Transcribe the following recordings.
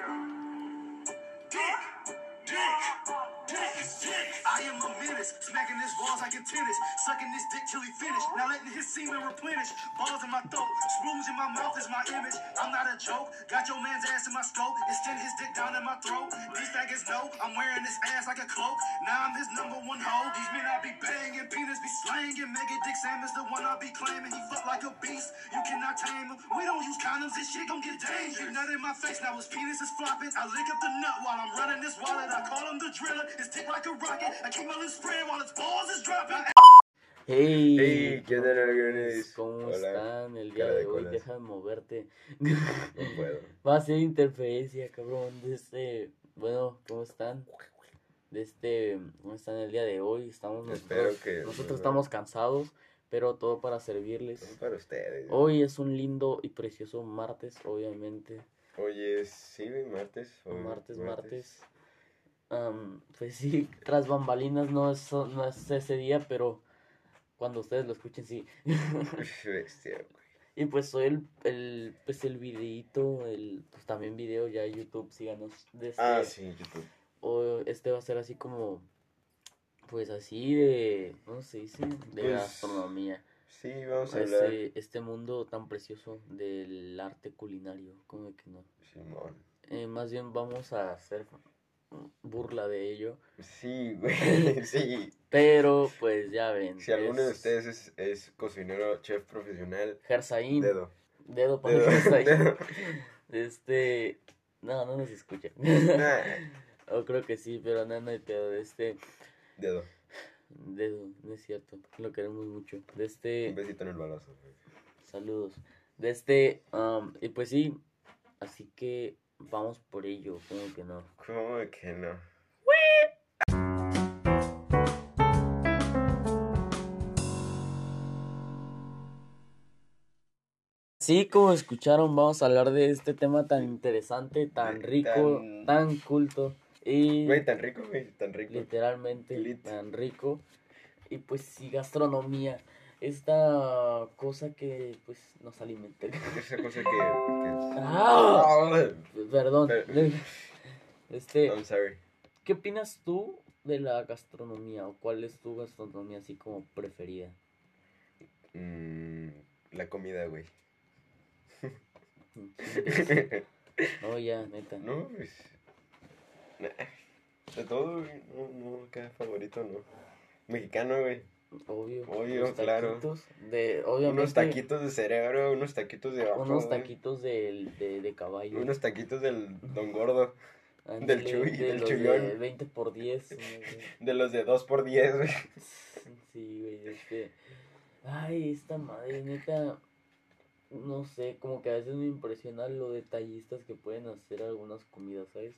Yeah. Am a menace, smacking his balls like a tennis, sucking this dick till he finish. Now letting his semen replenish. Balls in my throat, spoons in my mouth is my image. I'm not a joke. Got your man's ass in my scope, extend his dick down in my throat. These faggots know I'm wearing this ass like a cloak. Now I'm his number one hoe. These men I be banging, penis be slanging. Mega Dick Sam is the one I be claiming. He fuck like a beast. You cannot tame him. We don't use condoms. This shit gon' get dangerous. Nut in my face. Now his penis is flopping. I lick up the nut while I'm running this wallet. I call him the driller. His dick like a rocket. I keep spraying his dropping. Hey, Hey, ¿qué? ¿Cómo Hola. están el día Cara de de hoy? Deja de moverte. No puedo. Va a ser interferencia, cabrón. De este, bueno, ¿cómo están? De este, ¿cómo están el día de hoy? Estamos Espero nosotros, que- nosotros estamos cansados, pero todo para servirles. Son para ustedes. Hoy es un lindo y precioso martes, obviamente. Hoy es, sí, martes. hoy- Martes, martes. Am, pues sí, tras bambalinas no es, no es ese día, pero cuando ustedes lo escuchen, sí. Bestia, güey. Y pues soy el, el, pues el videíto, el, pues también video ya YouTube, síganos. De este, Ah, sí, YouTube. o este va a ser así como, pues así de, ¿cómo se dice? De Pues, gastronomía. Sí, vamos a hablar. Este, este mundo tan precioso del arte culinario, como que no. Simón. Eh, más bien vamos a hacer burla de ello. Sí, güey, sí. Pero pues ya ven. Si alguno de es ustedes es, es cocinero, chef profesional, Gersaín. dedo. Dedo para dedo. Este. No, no nos escucha. Nah, o creo que sí, pero no, no hay pedo. De este. Dedo. Dedo, no es cierto. Lo queremos mucho. De Un este. besito en el balazo. Saludos. De este. um, y pues sí. Así que vamos por ello. Como que no. ¿Cómo que no? Sí, como escucharon, vamos a hablar de este tema tan interesante, tan rico, tan- tan culto y Güey, tan rico, güey, tan rico. literalmente Lit. tan rico. Y pues sí, gastronomía, esta cosa que pues nos alimenta. Esa cosa que. que... ¡Ah! Perdón. Pero- Este, I'm sorry. ¿qué opinas tú de la gastronomía o cuál es tu gastronomía así como preferida? Mm, la comida, güey. No, ya, neta. No, pues. De todo, güey. No, no, acá favorito, no. Mexicano, güey. Obvio. Obvio, unos claro. De, obviamente, Unos taquitos de cerebro, unos taquitos de ajo. Unos taquitos del- de, de caballo. Unos taquitos del Don Gordo. Del chuy, de del los de chuyón. 20 por 10. ¿no, güey? De los de 2x10, güey. Sí, güey, este. Ay, esta madre, neta. No sé, como que a veces me impresiona lo detallistas que pueden hacer algunas comidas, ¿sabes?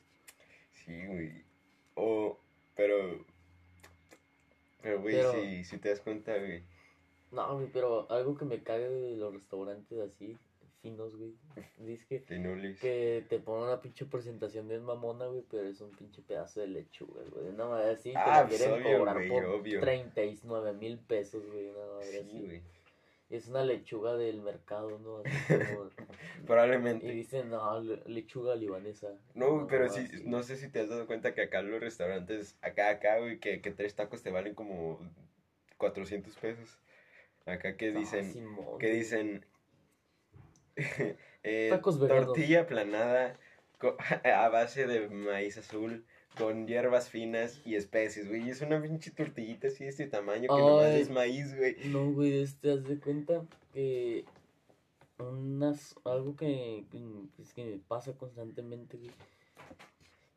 Sí, güey. O, pero. Pero, güey, Pero- si, si te das cuenta, güey. No, güey, pero algo que me caga de los restaurantes así, finos, güey. Dice que, que te ponen una pinche presentación bien mamona, güey, pero es un pinche pedazo de lechuga, güey. Una madre así, te Ah, la pues, quieren obvio, cobrar güey, por obvio. 39 mil pesos, güey, una madre así. Sí, güey. Es una lechuga del mercado, ¿no? Como- y Probablemente. dicen, no, le- lechuga libanesa. No, pero sí, así. no sé si te has dado cuenta que acá los restaurantes, acá, acá, güey, que, que tres tacos te valen como 400 pesos. Acá que Ah, dicen, Simón, que dicen, eh, Tacos tortilla aplanada a base de maíz azul con hierbas finas y especies, güey. Y es una pinche tortillita así de este tamaño que nomás Ay. es maíz, güey. No, güey, este, haz de cuenta que unas, algo que, que, pues, que me pasa constantemente, güey.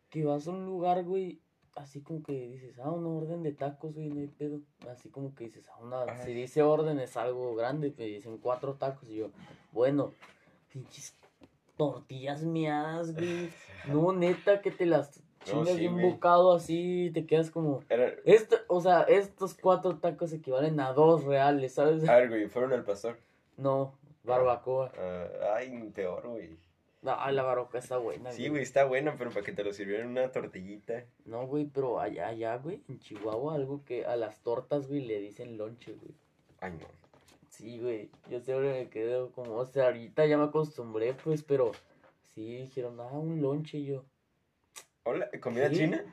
Que vas a un lugar, güey, así como que dices, ah, una orden de tacos, güey, no hay pedo. Así como que dices, ah, una, si dice orden es algo grande, te dicen cuatro tacos, y yo, bueno, pinches tortillas miadas, güey. No, neta, que te las chingas sí, bien güey. bocado así, te quedas como... Era, Esto, o sea, estos cuatro tacos equivalen a dos reales, ¿sabes? a ver, güey, fueron al pastor. No, barbacoa. Ah, ay, peor, güey. No, la barbacoa está buena, Sí, güey, está buena, pero para que te lo sirvieran una tortillita. No, güey, pero allá, allá, güey, en Chihuahua, algo que a las tortas, güey, le dicen lonche, güey. Ay, no. Sí, güey, yo siempre me quedo como, o sea, ahorita ya me acostumbré, pues, pero Sí, dijeron, ah, un lonche yo. Hola, ¿comida ¿Qué? china?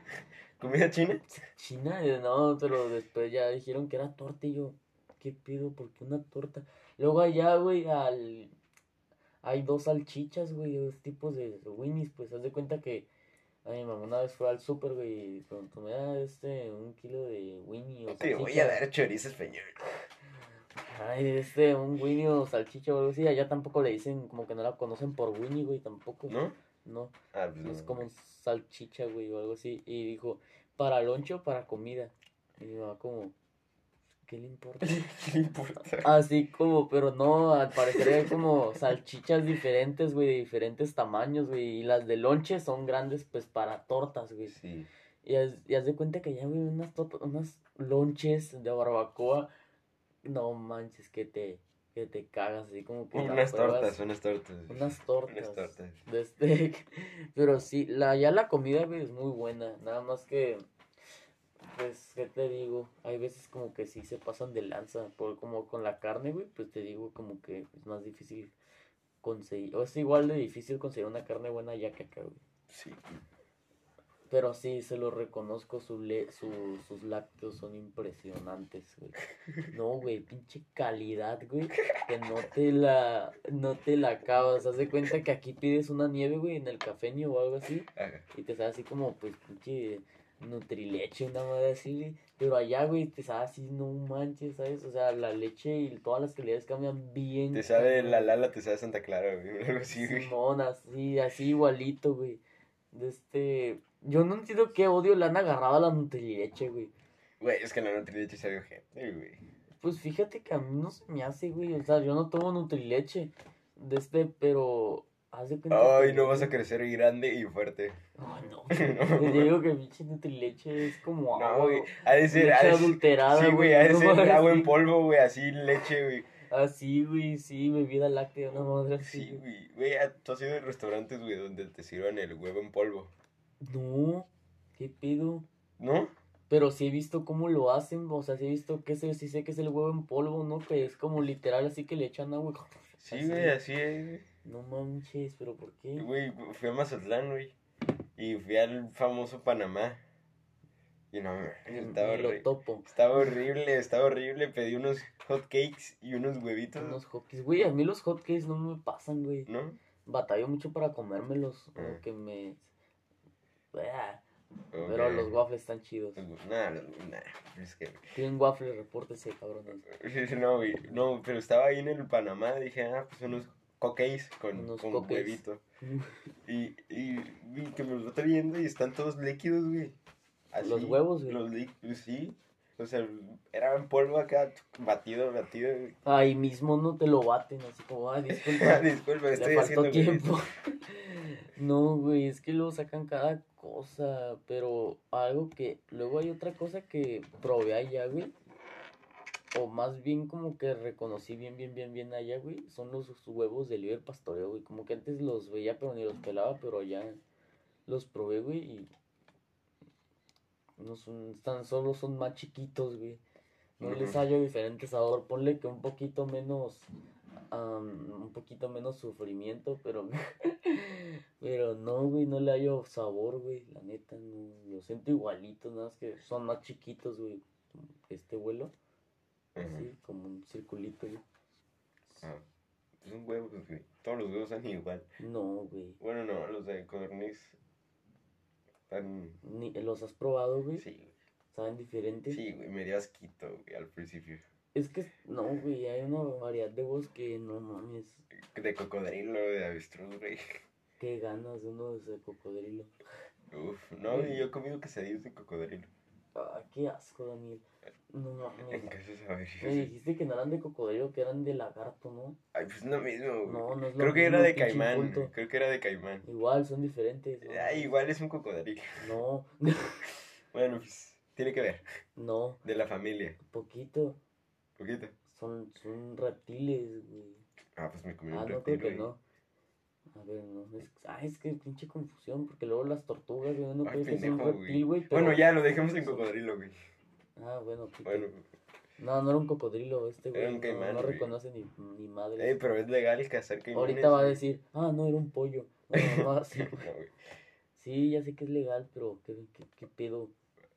¿Comida china? China, Y, no, pero después ya dijeron que era torta y yo, ¿qué pido? ¿Por qué una torta? Luego allá, güey, al... hay dos salchichas, güey, dos tipos de Winnie's, pues haz de cuenta que a mi mamá una vez fue al súper, güey, y preguntó, me da este, un kilo de Winnie o Te voy a salchicha?" dar chorizo español. Ay, este, un Winnie o salchicha o algo así, allá tampoco le dicen, como que no la conocen por Winnie, güey, tampoco. ¿No? No, Ah, pues es no. como salchicha, güey, o algo así. Y dijo, ¿para lonche o para comida? Y mi mamá como, ¿qué le importa? ¿Qué le importa? Así como, pero no, al parecer hay como salchichas diferentes, güey, de diferentes tamaños, güey. Y las de lonche son grandes, pues, para tortas, güey. Sí. Y haz, y haz de cuenta que ya, güey, unas, unas lonches de barbacoa. No manches, que te, que te cagas, así como que Unas tortas, unas tortas. Unas tortas. Unas tortas. de este, pero sí, la, ya la comida, güey, es muy buena. Nada más que, pues, ¿qué te digo? Hay veces como que sí se pasan de lanza. Por, como con la carne, güey, pues te digo como que es más difícil conseguir. O es igual de difícil conseguir una carne buena ya que acá, güey. Sí. Pero sí, se lo reconozco, su le su- sus lácteos son impresionantes, güey. No, güey, pinche calidad, güey, que no te la, no te la acabas. Haz de cuenta que aquí pides una nieve, güey, en el cafeño o algo así, Ajá. y te sabe así como, pues, pinche nutrileche, una madre así, güey. Pero allá, güey, te sabe así, no manches, ¿sabes? O sea, la leche y todas las calidades cambian bien. Te sabe la Lala, te sabe Santa Clara, güey. Algo así, güey. Simón, así, así igualito, güey. De este. Yo no entiendo qué odio le han agarrado a la Nutrileche, güey. Güey, es que la Nutrileche sabe gente, güey. Pues fíjate que a mí no se me hace, güey. O sea, yo no tomo Nutrileche. De este, pero. De cuenta Ay, que- no vas a crecer grande y fuerte. Ay, no. No. Yo digo que pinche Nutrileche es como No, agua. güey. Ha de ser. leche ha de ser- adulterada, Sí, güey, ha de ser agua en polvo, güey. Así leche, güey. Así, güey, sí, bebida láctea, una madre así. Sí, güey. Güey, ah, tú has ido a restaurantes, güey, donde te sirvan el huevo en polvo. No, ¿qué pedo? ¿No? Pero sí he visto cómo lo hacen, o sea, sí he visto que es el, sí sé que es el huevo en polvo, ¿no? Que es como literal así que le echan agua. Sí, güey, así es, güey. No manches, pero ¿por qué? Güey, fui a Mazatlán, güey. Y fui al famoso Panamá. Y no, estaba, ni lo horri- topo. estaba horrible, estaba horrible. Pedí unos hot cakes y unos huevitos. Unos hotcakes. Güey, a mí los hotcakes no me pasan, güey. ¿No? Batallo mucho para comérmelos. Ah. O que me. Pero los waffles están chidos. Nah, nah, es que... Tienen waffles, repórtese, cabrones. No, no, pero estaba ahí en el Panamá, dije, ah, pues unos cupcakes con, Unos con huevito. Y, y, vi que me los va trayendo y están todos líquidos, güey. Así, Los huevos, güey. Los líquidos, sí. O sea, era en polvo acá, batido, batido. Ahí mismo no te lo baten, así como, ay, disculpa. Disculpa, estoy haciendo tiempo. No, güey, es que luego sacan cada cosa, pero algo que luego hay otra cosa que probé allá, güey. O más bien como que reconocí bien, bien, bien, bien allá, güey. Son los huevos de libre pastoreo, güey. Como que antes los veía, pero ni los pelaba, pero ya los probé, güey. Y no son, tan solo son más chiquitos, güey. No les hallo diferente sabor. Ponle que un poquito menos, am, un poquito menos sufrimiento, pero, pero no, güey, no le hallo sabor, güey. La neta, no, lo siento igualito, nada más que son más chiquitos, güey. Este vuelo, así, como un circulito, güey. Ah, son huevos, güey. Todos los huevos son igual. No, güey. Bueno, no, los de codorniz están... Ni, ¿Los has probado, güey? Sí, güey. ¿Saben diferentes? Sí, güey, me dio asquito, güey, al principio. Es que, no, güey, hay una variedad de huevos que no mames. De cocodrilo, de avestruz, güey. Qué ganas de uno de cocodrilo. Uf, no, güey, yo he comido quesadillas de cocodrilo. Ah, qué asco, Daniel. No mames. En casa. Me dijiste que no eran de cocodrilo, que eran de lagarto, ¿no? Ay, pues no mismo, güey. No, no es lo Creo que era de caimán. Creo que era de caimán. Igual, son diferentes. ¿no? Ay, igual es un cocodrilo. No, Bueno, pues tiene que ver. no, De la familia. poquito. Poquito. Son, son reptiles, güey. Ah, pues me comí Ah, un no, reptil, creo que no. A ver, no. Es, ah, es que pinche confusión, porque luego las tortugas, güey, no Ay, creo que sea un pendejo, reptil, güey. güey. pero- Bueno, ya lo dejemos en cocodrilo, güey. Ah, bueno. Bueno, No, no era un cocodrilo, este Era güey. un no, caimán, no güey. reconoce ni, ni madre. Eh, pero es legal cazar caimanes. Ahorita va a decir, ah, no, era un pollo. No, no, sí, No, güey. sí, ya sé que es legal, pero qué, qué, qué pedo.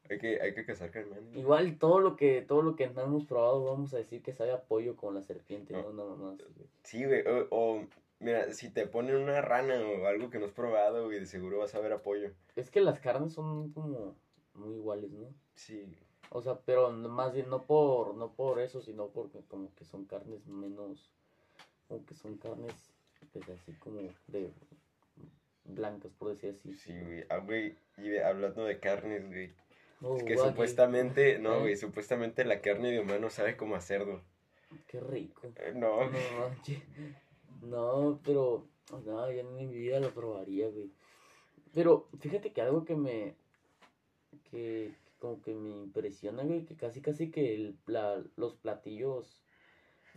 Hay que, hay que cazar caimanes. Igual todo lo que todo lo que no hemos probado vamos a decir que sabe a pollo con la serpiente, No. no, no, sí, güey. O, o, mira, si te ponen una rana o algo que no has probado, güey, de seguro vas a ver apoyo. Es que las carnes son como muy iguales, ¿no? Sí. O sea, pero más bien no por no por eso, sino porque como que son carnes menos como que son carnes pues así como de blancas, por decir así. Sí, güey. Ah, güey. Y de- hablando de carnes, güey. Es que supuestamente, no, güey, supuestamente la carne de humano sabe como a cerdo. Qué, rico. Eh, No, No. No, pero no, yo en mi vida lo probaría, güey. Pero fíjate que algo que me que como que me impresiona, güey, que casi casi que el, la, los platillos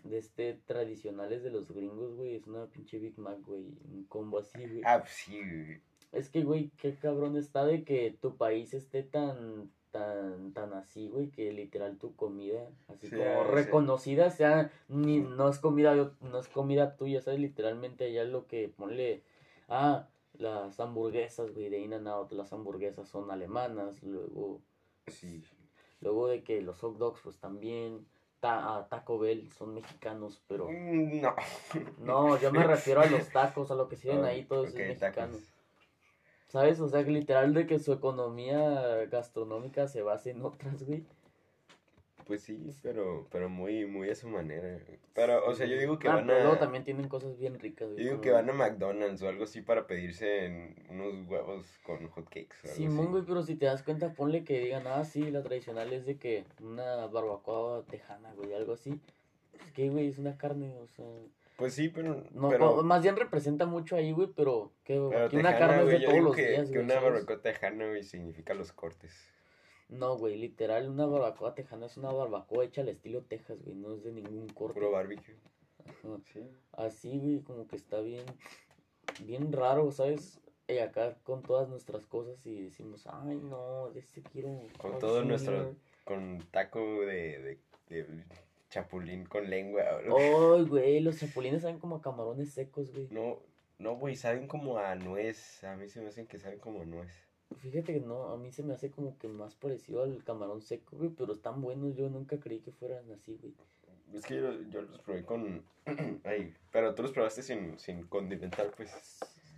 de este tradicionales de los gringos, güey, es una pinche Big Mac, güey, un combo así, güey. Ah, sí, güey. Es que, güey, qué cabrón está de que tu país esté tan, tan, tan así, güey, que literal tu comida, así Sí, como sí. reconocida, sea, ni, no es comida, no es comida tuya, ¿sabes? Literalmente allá lo que ponle, ah, las hamburguesas, güey, de In-N-Out, las hamburguesas son alemanas, luego, Sí. luego de que los hot dogs, pues también, ta- Taco Bell son mexicanos, pero, Mm, No. no, yo me refiero a los tacos, a lo que sirven Ah, ahí, todo eso ok, es tacos. mexicano. ¿Sabes? O sea, que literal de que su economía gastronómica se base en otras, güey. Pues sí, pero, pero muy, muy a su manera. Pero, o sea, yo digo que Ah, van pero luego a. también tienen cosas bien ricas, Yo digo que van a McDonald's o algo así para pedirse en unos huevos con hotcakes. Simón, así. güey, pero si te das cuenta, ponle que digan, ah, sí, la tradicional es de que una barbacoa tejana, güey, algo así. Es que, güey, es una carne, o sea... Pues sí, pero. No, pero, más bien representa mucho ahí, güey, pero que pero una carne güey, es de todos los que, días, que güey, una barbacoa tejana, güey, significa los cortes. No, güey, literal, una barbacoa tejana es una barbacoa hecha al estilo Texas, güey, no es de ningún corte. Puro barbecue. Ajá. Sí. Así, güey, como que está bien, bien raro, ¿sabes? Y acá con todas nuestras cosas y decimos, ay, no, de este quiero. Con oh, todo sí, nuestro. Con taco de, de, de chapulín con lengua. Ay, güey, los chapulines saben como a camarones secos, güey. No, no, güey, saben como a nuez. A mí se me hacen que saben como a nuez. Fíjate que no, a mí se me hace como que más parecido al camarón seco, güey, pero están buenos, yo nunca creí que fueran así, güey. Es que yo, yo los probé con. Ay, pero tú los probaste sin, sin condimentar, pues.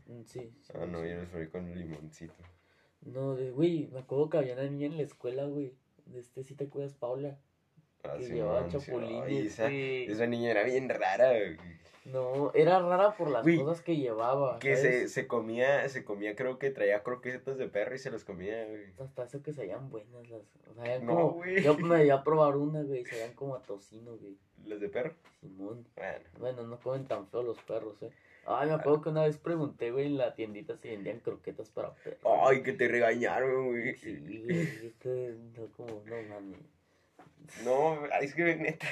Mm, Sí. sí, Ah, no, sí. yo los probé con limoncito. No, de, güey, me acuerdo que había una niña en la escuela, güey. De este, si te acuerdas, Paula, Ah, que sí, llevaba man, sí. esa, niña era bien rara. güey. No, era rara por las cosas que llevaba. Que se, se comía, se comía, creo que traía croquetas de perro y se los comía, güey. Hasta eso que sabían buenas las. O sea, No, como. güey. Yo me iba a probar una, güey. Sabían como a tocino, güey. ¿Los de perro? Simón. Bueno. Bueno, no comen tan feo los perros, eh. Ay, me acuerdo que una vez pregunté, güey, en la tiendita si vendían croquetas para perros. Ay, que te regañaron, güey. Sí, güey. No, como, no mames. No, es que neta.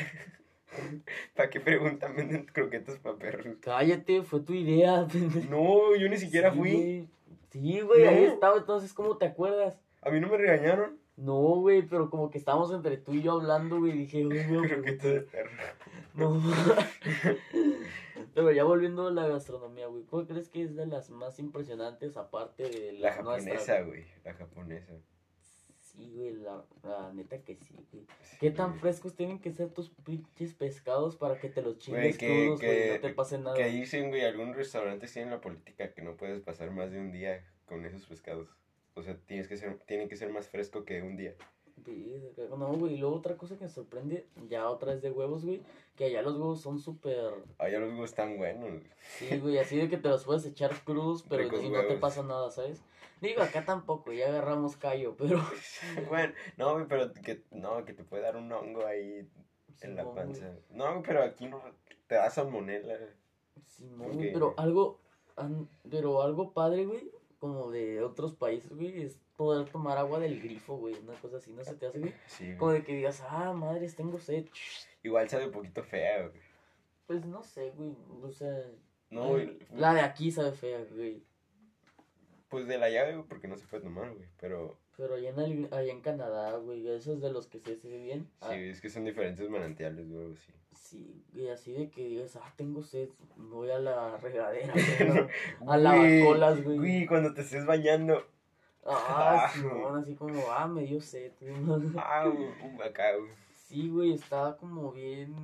¿Para qué preguntan venden croquetas para perros? Cállate, fue tu idea. No, yo ni siquiera Sí, fui. güey. Sí, güey, ahí estaba. Entonces, ¿cómo te acuerdas? A mí no me regañaron. No, güey, pero como que estábamos entre tú y yo hablando, güey. Dije, güey, a Croquetas de perro. No. Pero ya volviendo a la gastronomía, güey, ¿cuál crees que es de las más impresionantes aparte de La la, nuestra, japonesa, güey. La japonesa. Sí, güey, la, la neta que sí, güey. ¿Qué tan frescos tienen que ser tus pinches pescados para que te los Güey, chingues que, crudos, güey, no te pase nada? que dicen, güey, algunos restaurantes tienen la política que no puedes pasar más de un día con esos pescados. O sea, tienes que ser, tienen que ser más fresco que un día. No, güey, y luego otra cosa que me sorprende, ya otra vez de huevos, güey, que allá los huevos son súper... Allá los huevos están buenos. Sí, güey, así de que te los puedes echar crudos, pero y no te pasa nada, ¿sabes? Digo, acá tampoco, ya agarramos callo, pero... bueno, no, güey, pero que, no, que te puede dar un hongo ahí en la panza. No, pero aquí no te da salmonela. Ok. güey, pero algo, pero algo padre, güey, como de otros países, güey, es poder tomar agua del grifo, güey, una cosa así, ¿no se te hace, güey? Sí, Como de que digas, ah, madres, tengo sed. Igual sabe un poquito fea, güey. Pues no sé, güey, o sea, No, güey. la de aquí sabe fea, güey. Pues de la llave, güey, porque no se puede tomar, güey. Pero Pero allá en, el- allá en Canadá, güey, esos de los que se ve bien. sí, ah, es que son diferentes manantiales, güey, sí. sí, güey, así de que digas, ah, tengo sed, voy a la regadera, güey, a, a lavar Güey, güey. Cuando te estés bañando. Ah, Ah. Simón, así como, ah, me dio sed, güey. Ah, güey, acá, güey. Sí, güey, está como bien,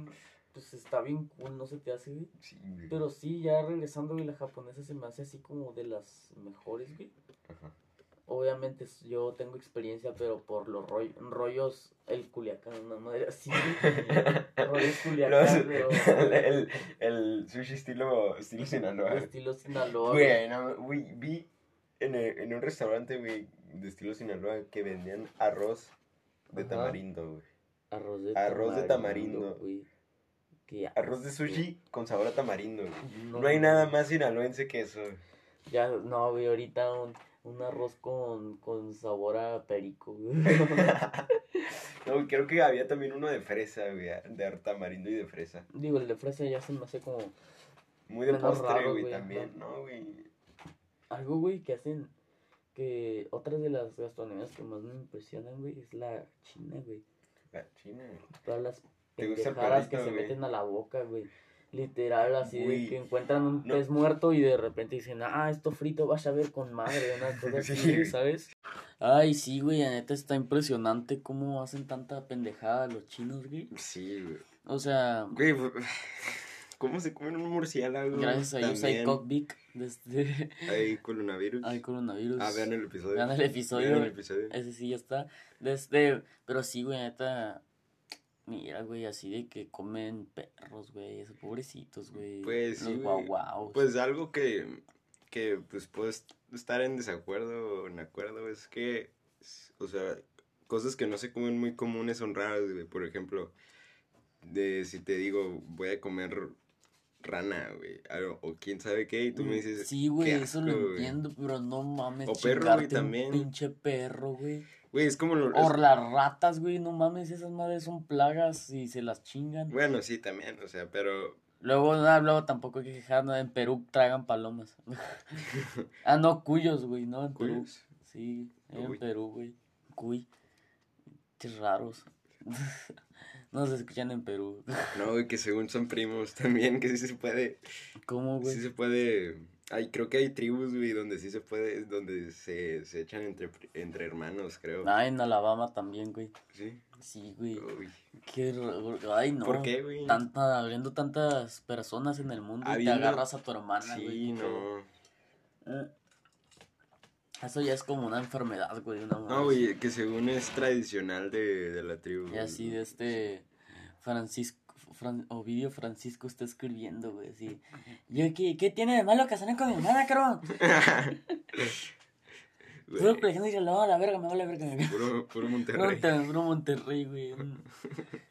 pues está bien cool, no se te hace, güey. Sí, güey. Pero sí, ya regresando, güey, la japonesa se me hace así como de las mejores, güey. Ajá. Obviamente yo tengo experiencia, pero por los roll- rollos, el culiacán, una madre así, rollos Los- culiacán, pero el, el sushi estilo, estilo Sinaloa. estilo Sinaloa, Güey, no, güey, vi en, el- en un restaurante, güey, de estilo Sinaloa que vendían arroz de Ajá. tamarindo, güey. Arroz de Arroz de tamarindo. güey. Qué Arroz de sushi con sabor a tamarindo, güey. No, No hay nada más sinaloense que eso. Ya, no, güey, ahorita un, un arroz con, con sabor a perico, güey. No, creo que había también uno de fresa, güey, de tamarindo y de fresa. Digo, el de fresa ya se me hace como Muy de postre, raro, güey, güey, también, ¿no, güey? algo, güey, que hacen que otras de las gastronomías que más me impresionan, güey, es la china, güey. La china. Todas las ¿Te gusta el pendejadas que se meten a la boca, güey. Literal, así de Güey, que encuentran un no. pez muerto y de repente dicen, ah, esto frito vas a ver con madre, una cosa así, Sí, güey. ¿sabes? Ay, sí, güey, la neta está impresionante cómo hacen tanta pendejada los chinos, güey. Sí, güey. O sea, Güey, ¿cómo se comen un murciélago? gracias a ellos hay cockpit desde Hay coronavirus. hay coronavirus. Ah, vean el episodio. Vean el episodio, Vean el episodio. Ese sí ya está. Desde, pero sí, güey, neta. Mira, güey, así de que comen perros, güey, esos pobrecitos, güey. Pues sí, Los güey. guauaos. Pues algo que, que pues puedes estar en desacuerdo o en acuerdo es que, o sea, cosas que no se comen muy comunes son raras, güey. Por ejemplo, de si te digo, voy a comer rana, güey, o quién sabe qué, y tú me dices, Sí, güey, "Qué eso lo güey". entiendo, pero no mames. O perro, güey, chingarte un también. pinche perro, güey. Güey, es como... lo- O las ratas, güey, no mames, esas madres son plagas y se las chingan. Bueno, sí, también, o sea, pero... Luego, no, luego tampoco hay que quejarnos, en Perú tragan palomas. ah, no, cuyos, güey, no, en Perú. Sí, en. Perú, güey. Cuy. Qué raros. no se escuchan en Perú. No, güey, que según son primos también, que sí se puede... ¿Cómo, güey? Sí se puede. Hay, creo que hay tribus, güey, donde sí se puede, donde se, se echan entre, entre hermanos, creo. Ah, en Alabama también, güey. Sí. Sí, güey. Uy. Qué raro. Ay, no. ¿Por qué, güey? Tanta, habiendo tantas personas en el mundo y te agarras a tu hermana, güey. Sí, qué pedo. no. Eh, Eso ya es como una enfermedad, güey. Una No, güey, que según es tradicional de, de la tribu. Y así de este Francisco, Fran- Ovidio Francisco está escribiendo, güey, así. Yo, ¿qué, ¿qué tiene de malo casarme con mi hermana, cabrón? Puro a la verga, me vale verga. Puro, puro Monterrey. Puro Monterrey, güey. Mm.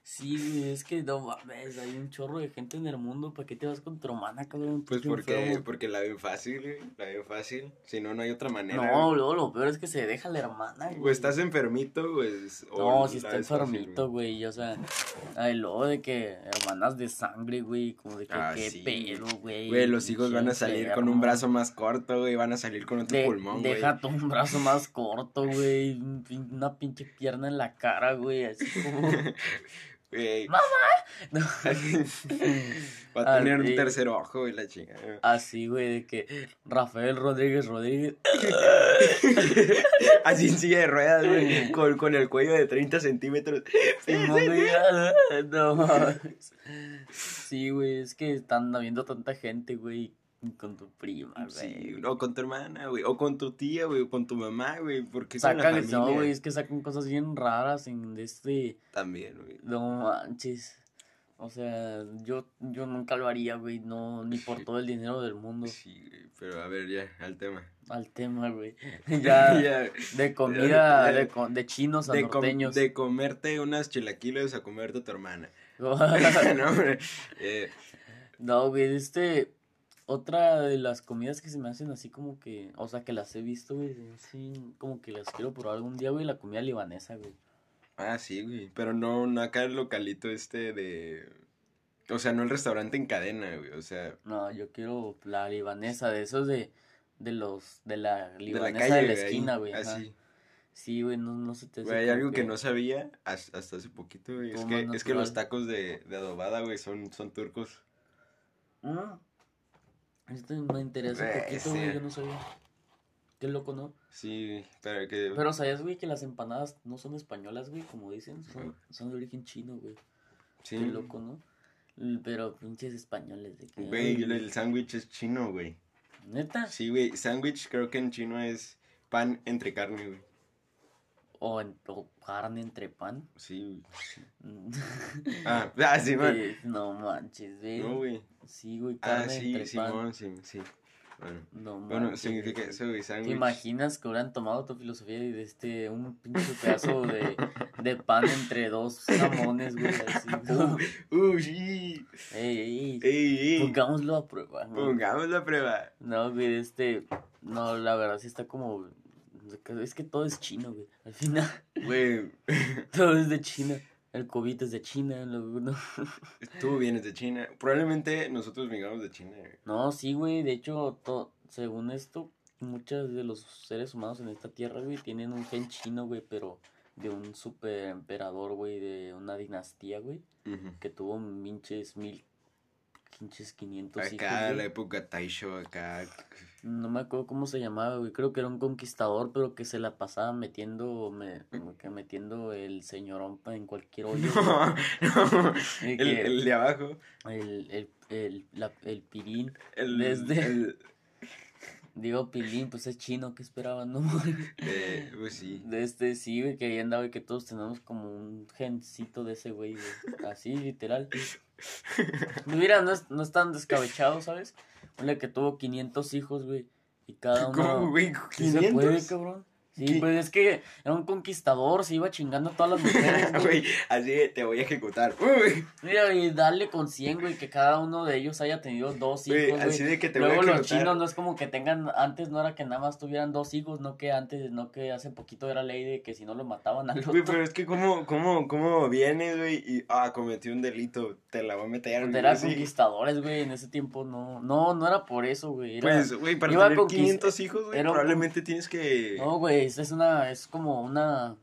Sí, güey, es que no mames, hay un chorro de gente en el mundo. ¿Para qué te vas con tu hermana, cabrón? Pues porque, porque la ven fácil, güey. La ven fácil. Si no, no hay otra manera. No, luego lo peor es que se deja la hermana, güey. O estás enfermito, pues. No, si está enfermito, güey, o sea, ay, luego de que hermanas de sangre, güey, como de que Ah, qué sí, pedo, güey. Güey, los hijos van a salir con un brazo más corto, güey. Van a salir con otro De- pulmón, güey. Deja tu un brazo más corto, güey, una pinche pierna en la cara, güey, así como... Güey. No, Va a tener un sí. tercer ojo, güey, la chingada. así, güey, de que Rafael Rodríguez Rodríguez... Así en silla de ruedas, güey. Con, con el cuello de 30 centímetros. Simón, güey, no mames. Sí, güey, es que están habiendo tanta gente, güey, con tu prima, güey. Sí, o con tu hermana, güey. O con tu tía, güey. O con tu mamá, güey. Porque Sacan, no, güey, es que sacan cosas bien raras en este... También, güey. No manches. O sea, yo, yo nunca lo haría, güey, no, ni por todo el dinero del mundo. Sí, güey. Pero a ver, ya, al tema. Al tema, güey. Ya, Ya, de comida, Ya. de, co- de chinos a de, com- norteños. de comerte unas chilaquiles a comerte a tu hermana. no, no, hombre. Eh, güey, este, otra de las comidas que se me hacen así como que, o sea, que las he visto, güey, sí, como que las quiero probar algún día, güey, la comida libanesa, güey. ah, sí, güey. Pero no, no acá el localito este de. O sea, no el restaurante en cadena, güey. O sea, No, yo quiero la libanesa, de esos de, de los, de la De la libanesa calle, de la esquina, güey. Así. Sí, güey, no, no se te hace Güey, hay algo que no sabía hasta, hasta hace poquito, güey. Es que, es que los tacos de, de adobada, güey, son, son turcos. Mm. Esto me interesa un poquito, güey, sí. yo no sabía. Qué loco, ¿no? Sí, pero que... Pero ¿sabías, güey, que las empanadas no son españolas, güey, como dicen? Son, son de origen chino, güey. sí. Qué loco, ¿no? Pero pinches españoles de que... Güey, el sándwich es chino, güey. ¿Neta? Sí, güey, sándwich creo que en chino es pan entre carne, güey. O, en- o carne entre pan. Sí, güey. Ah, ah, sí, man. Eh, no manches, güey. No, güey. Sí, güey, Ah, carne sí, entre pan. Simón, sí, sí. Bueno, No bueno manches, significa güey. eso, güey, ¿Te sándwich. imaginas que hubieran tomado tu filosofía y de este, un pinche pedazo de, de pan entre dos jamones, güey? Así, ¿no? Uh, sí. Ey, ey, Ey, ey. pongámoslo a prueba. ¿no? Pongamos la prueba. No, güey, este, no, la verdad sí está como, es que todo es chino, güey. Al final, Güey, todo es de China. El COVID es de China, lo- no. tú vienes de China. Probablemente nosotros vengamos de China, güey. No, sí, güey, de hecho, to- según esto, muchos de los seres humanos en esta tierra, güey, tienen un gen chino, güey, pero de un super emperador, güey, de una dinastía, güey, que tuvo pinches mil, pinches quinientos hijos, Acá la época Taisho, acá. No me acuerdo cómo se llamaba, güey, creo que era un conquistador, pero que se la pasaba metiendo, me, que metiendo el señorón en cualquier hoyo. No, no. El, el de abajo. el, el, el, la- el pirín, El, Desde- el- digo pilín, pues es chino, ¿qué esperaban, no? eh, pues sí. De este, sí, güey, que ahí andaba y que todos tenemos como un gencito de ese güey, güey. Así, literal. Mira, no es, no es tan descabechado, ¿sabes? Ponle que tuvo 500 hijos, güey. Y cada uno... ¿Cómo, güey? ¿Sí se puede, ¿500? cabrón? Sí, ¿Qué? pues es que era un conquistador, se iba chingando a todas las mujeres, güey. Güey, así de, te voy a ejecutar. Uy, Mira, y darle con 100, güey, que cada uno de ellos haya tenido dos güey, hijos, así güey. de que te Luego voy a los ejecutar. chinos no es como que tengan, antes no era que nada más tuvieran dos hijos, no que antes, no que hace poquito era ley de que si no lo mataban al Güey, otro. pero es que cómo, cómo, cómo vienes, güey, y, ah, cometí un delito, te la voy a meter, Pues güey, eran así. conquistadores, güey, en ese tiempo no, no, no era por eso, güey. Era, Pues, güey, para tener conquist- 500 hijos, güey, un- probablemente tienes que, no, güey, es, es una, es como una,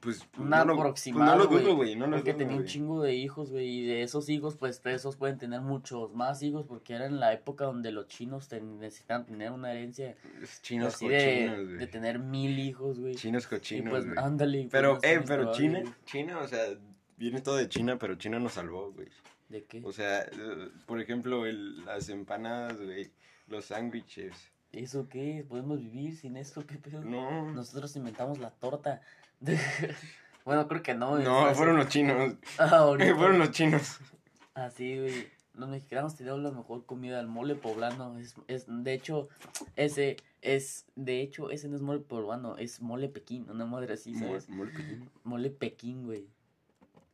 pues, una no lo, pues, aproximado, no lo güey, dudo, güey, no lo porque tenía un chingo de hijos, güey, y de esos hijos, pues, esos pueden tener muchos más hijos, porque era en la época donde los chinos ten- necesitan tener una herencia Chinos así cochinos, de, de tener mil hijos, güey. Chinos Y cochinos, pues, güey. ándale. pues, Pero, eh, pero China. China, o sea, viene todo de China, pero China nos salvó, güey. ¿De qué? O sea, eh, por ejemplo, el, las empanadas, güey, los sándwiches. ¿Eso qué? ¿Podemos vivir sin esto? ¿Qué pedo? No, Nosotros inventamos la torta. bueno, creo que no. no, es- fueron los chinos. Ah, fueron los chinos. Así, güey. Los mexicanos tenemos la mejor comida, el mole poblano. Es, es, de hecho, ese es, de hecho, ese no es mole poblano, es mole Pekín, una madre así, ¿sabes? Mol- mol- Mole Pekín, güey.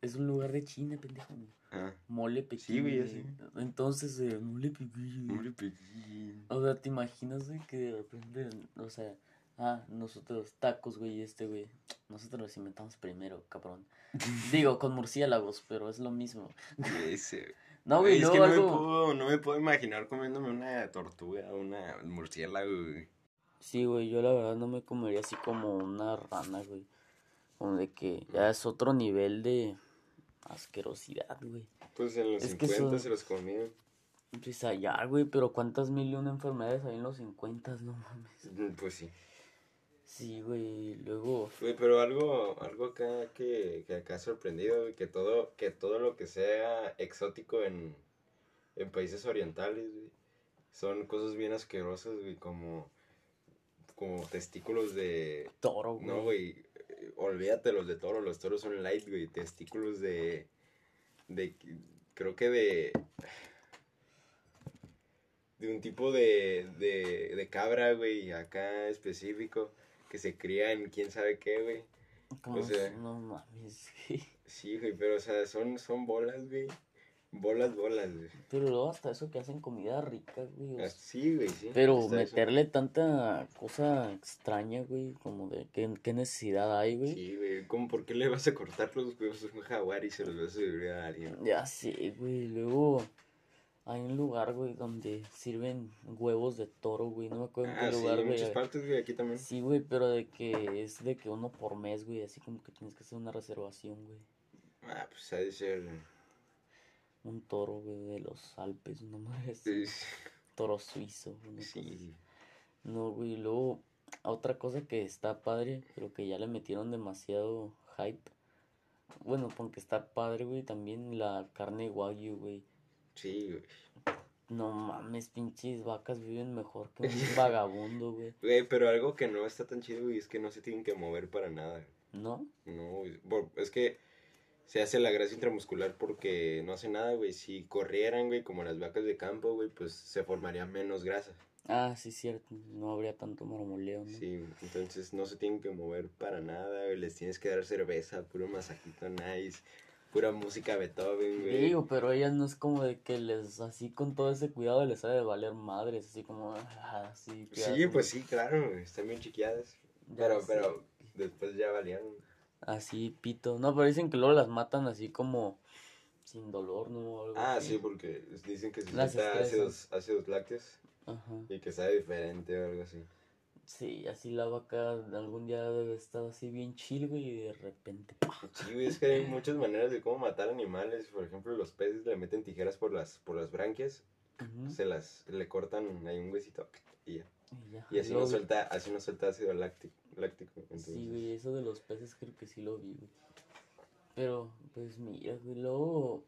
Es un lugar de China, pendejo. güey. Ah, Mole Pekín. Sí, güey, ya sé. Entonces, eh, mole Pekín. güey. mol pequín. O sea, ¿te imaginas, güey, que de repente, o sea, ah, nosotros tacos, güey, este, güey, nosotros los inventamos primero, cabrón. Digo, con murciélagos, pero es lo mismo. Ese. No, güey, es que no, me algo... puedo, no me puedo imaginar comiéndome una tortuga una murciélago, güey. Sí, güey, yo la verdad no me comería así como una rana, güey. Como de que ya es otro nivel de asquerosidad, güey. Pues en los Es que 50 son- se los comían. Pues allá, güey, pero ¿cuántas mil y una enfermedades hay en los 50? No mames. Mm, Pues sí. Sí, güey, luego... Güey, pero algo, algo acá que, que acá ha sorprendido, güey, que todo, que todo lo que sea exótico en, en países orientales, güey, son cosas bien asquerosas, güey, como, como testículos de... Toro, güey. No, güey, olvídate los de toro, los toros son light, güey, testículos de... de creo que de... de un tipo de, de, de cabra, güey, acá específico, que se cría en quién sabe qué, güey. O sea- no mames, güey. Sí, güey, pero, o sea, son, son bolas, güey. Bolas, bolas, güey. Pero luego hasta eso que hacen comida rica, güey. sea, Sí, güey, sí. Pero eso. meterle tanta cosa extraña, güey, como de qué, qué necesidad hay, güey. Sí, güey, ¿cómo por qué le vas a cortar los huevos a un jaguar y se los vas a servir a alguien? Ya sé, güey. Luego hay un lugar, güey, donde sirven huevos de toro, güey. No me acuerdo en qué Ah, sí, lugar, en güey. muchas partes, güey, aquí también. Sí, güey, pero de que es de que uno por mes, güey. Así como que tienes que hacer una reservación, güey. Ah, pues ha de ser. Un toro, de los Alpes, una madre. Sí, Toro suizo, una cosa así. sí. No, güey, y luego otra cosa que está padre, pero que ya le metieron demasiado hype. Bueno, porque está padre, güey, también la carne wagyu, güey. Sí, güey. No mames, pinches vacas viven mejor que un vagabundo, güey. Güey, pero algo que no está tan chido, güey, es que no se tienen que mover para nada. ¿No? No, güey, es que se hace la grasa intramuscular porque no hace nada, güey. Si corrieran, güey, como las vacas de campo, güey, pues se formaría menos grasa. Ah, sí, cierto. No habría tanto marmoleo, ¿no? Sí, entonces no se tienen que mover para nada, güey. Les tienes que dar cerveza, puro masajito nice, pura música Beethoven, güey. Digo, pero ellas no es como de que les, así con todo ese cuidado les ha de valer madres, así como, ah, así. Sí, pues sí, claro, están bien chiquiadas. Ya Pero, pero después ya valían. Así, pito. No, pero dicen que luego las matan así como sin dolor, ¿no? Algo Ah, así. sí, porque dicen que se estresas. ácidos, ácidos lácteos Ajá. y que sabe diferente o algo así. Sí, así la vaca algún día debe estar así bien chill, güey, y de repente, ¡pah! Sí, güey, es que hay muchas maneras de cómo matar animales. Por ejemplo, los peces le meten tijeras por las, por las branquias, se las, le cortan ahí un huesito y ya. y ya. Y así no suelta, así no suelta ácido láctico. Láctico entonces, Sí, güey, eso de los peces creo que sí lo vi, güey. Pero, pues mira, güey, luego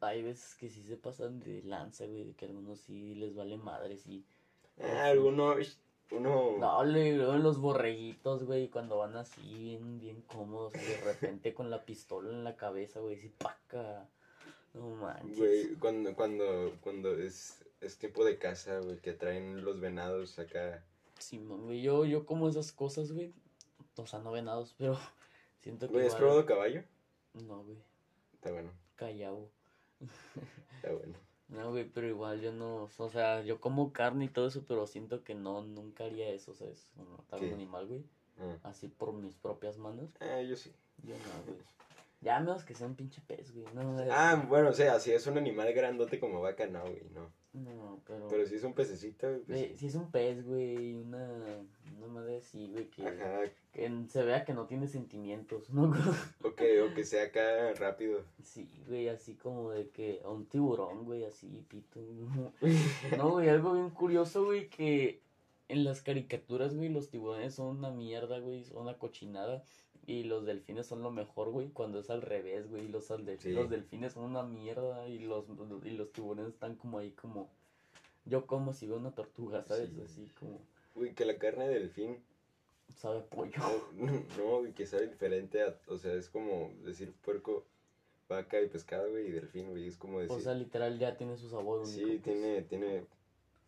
hay veces que sí se pasan de lanza, güey, de que a algunos sí les vale madre, sí. Ah, alguno, uno, No, le- luego los borreguitos, güey, cuando van así bien, bien cómodos, y de repente con la pistola en la cabeza, güey, así paca. No manches. güey, cuando, cuando, cuando es, es tiempo de caza, güey, que traen los venados acá. Sí, güey, yo, yo como esas cosas, güey. O sea, no venados, pero siento que. Güey, ¿has probado caballo? No, güey, Está bueno, callao. está bueno. No, güey, pero igual yo no, o sea, yo como carne y todo eso, pero siento que no, nunca haría eso, ¿sabes? Matar a un animal, güey, Ah, así por mis propias manos. Ah, yo sí. Yo no, güey. Ya menos que sea un pinche pez, güey. No, Ah, bueno, o sea, si es un animal grandote como vaca, no, güey, no. No, pero... Pero si es un pececito, güey, pues, si es un pez, güey, una, una madre así, güey, que, ajá, que se vea que no tiene sentimientos, ¿no? o que, o que sea acá rápido. Sí, güey, así como de que un tiburón, güey, así, pito. No, güey, algo bien curioso, güey, que en las caricaturas, güey, los tiburones son una mierda, güey, son una cochinada. Y los delfines son lo mejor, güey, cuando es al revés, güey. Los, al del- Sí. los delfines son una mierda y los, y los tiburones están como ahí, como... Yo como si veo una tortuga, ¿sabes? Sí. Así como... Güey, que la carne de delfín, Sabe pollo. no, no, güey, que sabe diferente a, o sea, es como decir puerco, vaca y pescado, güey, y delfín, güey, es como decir, O sea, literal ya tiene su sabor único. sí, pues. tiene, tiene,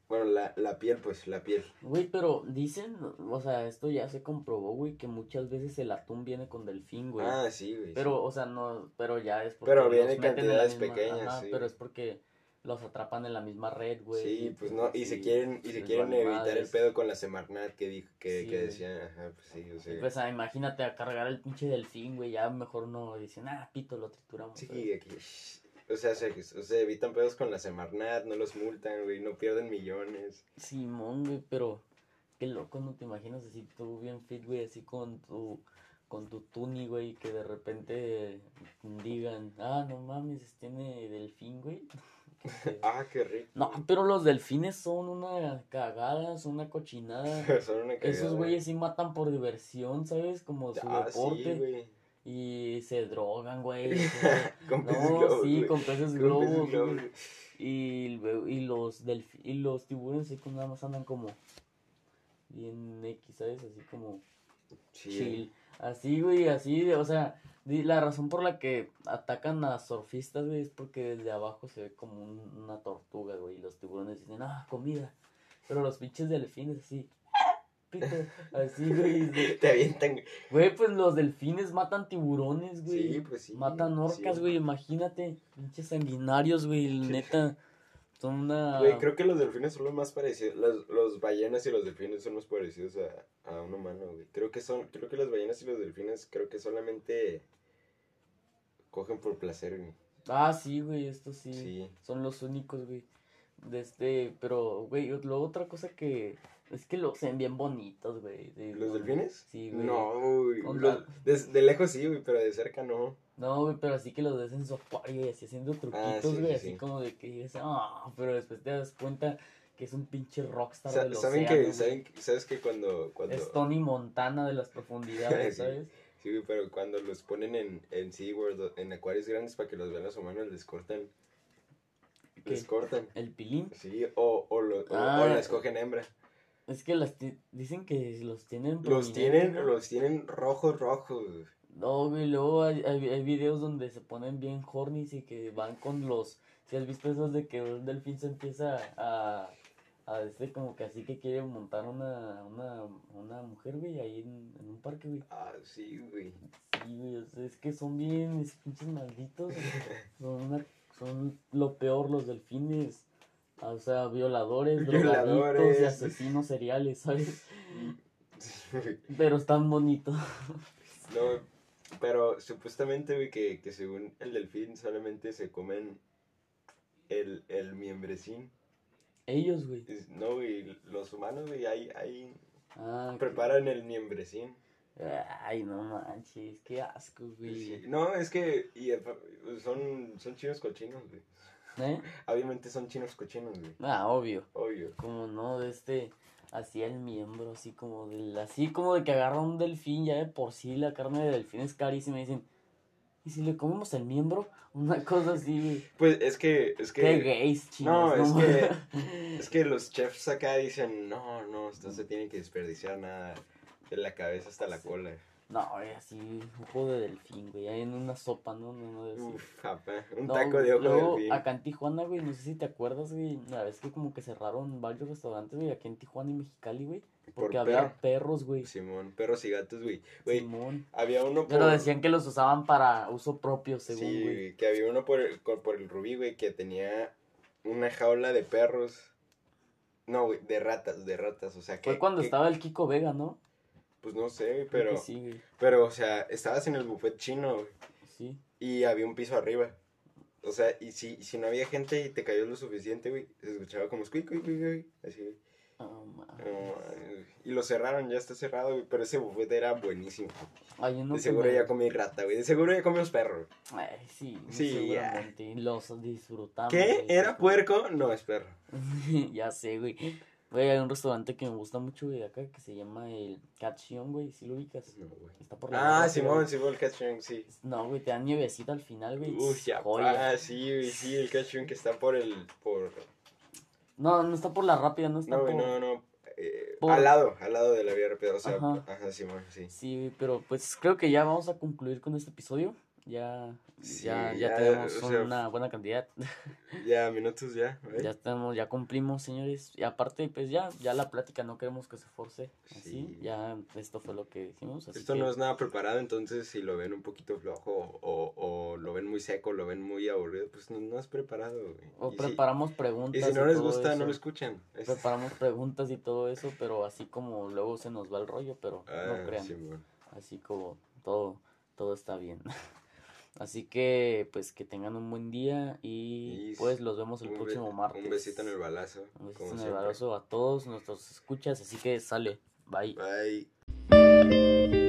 bueno, la, la piel, pues, la piel. Güey, pero dicen, o sea, esto ya se comprobó, güey, que muchas veces el atún viene con delfín, güey. Ah, sí, güey. pero, sí. o sea, no, pero ya es porque Pero viene cantidades misma- pequeñas, ajá, sí. pero es porque los atrapan en la misma red, güey. Sí, pues no, y se quieren, y se quieren evitar el pedo con la Semarnat que dijo, que, que decían, ajá, pues sí, o sea. pues ah, imagínate a cargar el pinche delfín, güey, ya mejor no dicen, ah, pito, lo trituramos. Sí, ¿sabes? aquí, o sea, se, evitan pedos con la Semarnat, no los multan, güey, no pierden millones. Simón, güey, pero qué loco, ¿no te imaginas así tú bien fit, güey, así con tu con tu tuni, güey, que de repente digan, ah, no mames, tiene delfín, güey. Ah, qué rico. No, pero los delfines son una cagada, son una cochinada. Son una Esos cagada. güeyes sí matan por diversión, ¿sabes? Como su Ah, sí, deporte. güey. Y se drogan, güey. Con no, globos, sí, con peces Con globos. peces. Y, y los delfi- y los tiburones así como nada más andan como bien X, ¿sabes? Así como Sí, chill. Así, güey, así, o sea, la razón por la que atacan a surfistas, güey, es porque desde abajo se ve como un- una tortuga, güey, y los tiburones dicen, ah, comida. Pero los pinches delfines así, así, güey. de- Te avientan. güey. Pues los delfines matan tiburones, güey. Sí, pues sí. Matan orcas, sí. güey, imagínate. Pinches sanguinarios, güey, neta. Son una... Güey, creo que los delfines son los más parecidos. Los, los ballenas y los delfines son más parecidos a, a un humano, güey. Creo que son, creo que las ballenas y los delfines, creo que solamente cogen por placer, güey. Ah, sí, güey, estos sí. Sí. Son los únicos, güey. De este, pero, güey, luego otra cosa que. Es que los ven bien bonitos, güey. de- ¿Los delfines? Sí, güey. No, güey. Los- de, de lejos sí, güey, pero de cerca no. No, güey, pero así que los ves en su acuario y así haciendo truquitos, Ah, sí, güey. sí, así sí. como de que dices, ah, pero después te das cuenta que es un pinche rockstar Sa- del ¿Saben océano, que, saben, sabes que cuando, cuando, Es Tony Montana de las profundidades, Sí. ¿sabes? sí, güey, pero cuando los ponen en, en SeaWorld, en acuarios grandes para que los vean los humanos, les cortan, ¿Qué? les cortan, El pilín. sí, o, o, lo, o, Ah. o la escogen hembra. Es que las ti- dicen que los tienen Los tienen, ¿no? los tienen rojos, rojos. No, güey, luego hay, hay, hay videos donde se ponen bien hornies y que van con los... Si has visto esos de que un delfín se empieza a... A este como que así que quiere montar una, una, una mujer, güey, ahí en, en un parque, güey. Ah, sí, güey. Sí, güey, o sea, es que son bien, es pinches malditos. güey. Son, una, son lo peor los delfines. O sea, violadores, drogadictos y Violadores. asesinos seriales, ¿sabes? Pero están bonitos. No, pero supuestamente, güey, que, que según el delfín solamente se comen el, el miembrecín. Ellos, güey. No, güey, los humanos, güey, ahí, ahí Ah, preparan el miembrecín. Ay, no manches, qué asco, güey. Sí, No, es que y, eh, son, son chinos cochinos, güey. ¿Eh? Obviamente son chinos cochinos, güey. Ah, obvio. Obvio. Como no, de este, así el miembro, así como del, así como de que agarra un delfín, ya de por sí la carne de delfín es carísima, y dicen, ¿y si le comemos el miembro? Una cosa así, güey. Pues es que, es Qué que, gays, no, chinos. es mames. que, es que los chefs acá dicen, no, no, esto se tiene que desperdiciar nada, de la cabeza hasta la Sí. cola. No, güey, así, ojo de delfín, güey, ahí en una sopa, ¿no? No, no, así. Uf, un No, taco de ojo luego, de delfín. acá en Tijuana, güey, no sé si te acuerdas, güey, la vez que como que cerraron varios restaurantes, güey, aquí en Tijuana y Mexicali, güey, Por porque había perro. perros, güey. Simón, perros y gatos, güey. Güey, Simón. había uno Pero por- decían que los usaban para uso propio, según, Sí, güey. que había uno por el, por el Rubí, güey, que tenía una jaula de perros. No, güey, de ratas, de ratas, o sea, que... Fue cuando que- estaba el Kiko Vega, ¿no? Pues no sé, pero... sí, güey. Pero, o sea, estabas en el buffet chino, güey, Sí. y había un piso arriba. O sea, y si, si no había gente y te cayó lo suficiente, güey, se escuchaba como squeak, squeak, squeak, así, güey. No, ay, y lo cerraron, ya está cerrado, güey, pero ese buffet era buenísimo. Hay uno De seguro me- ya comí rata, güey, de seguro ya comí los perros. Ay, sí, Sí, seguramente. Los disfrutamos. ¿Qué? ¿Era puerco? No, es perro. ya sé, güey. Güey, hay un restaurante que me gusta mucho, güey, de acá, que se llama el Catchion, güey, si lo ubicas. No, güey. Está por la Ah, Simón, Simón, el catching, sí. No, güey, te dan nievecita al final, güey. Uy, ya, joya. ah, sí, güey, sí, el catching que está por el, por, No, no está por la rápida, no está no, por... no, no, eh, por- al lado, al lado de la vía rápida, o sea, Ajá. ajá, Simón, sí. Sí, güey, pero pues creo que ya vamos a concluir con este episodio. Ya, Sí, ya, ya, ya, tenemos o sea, una buena cantidad. Ya, minutos ya, ¿eh? Ya estamos, ya cumplimos, señores. Y aparte, pues ya, ya la plática no queremos que se force así. Sí. Ya esto fue lo que dijimos. Así Esto que, no es nada preparado, entonces si lo ven un poquito flojo o, o lo ven muy seco, lo ven muy aburrido, pues no, no es preparado, güey. O Y si- preparamos preguntas. Y si no les gusta, no lo escuchan. Es- Preparamos preguntas y todo eso, pero así como luego se nos va el rollo, pero Ah, no crean. Simón. Así como todo, todo está bien. Así que, pues que tengan un buen día y, Y pues los vemos el próximo martes. Un besito en el balazo. Un besito en el abrazo a todos nuestros escuchas, así que sale. Bye. Bye.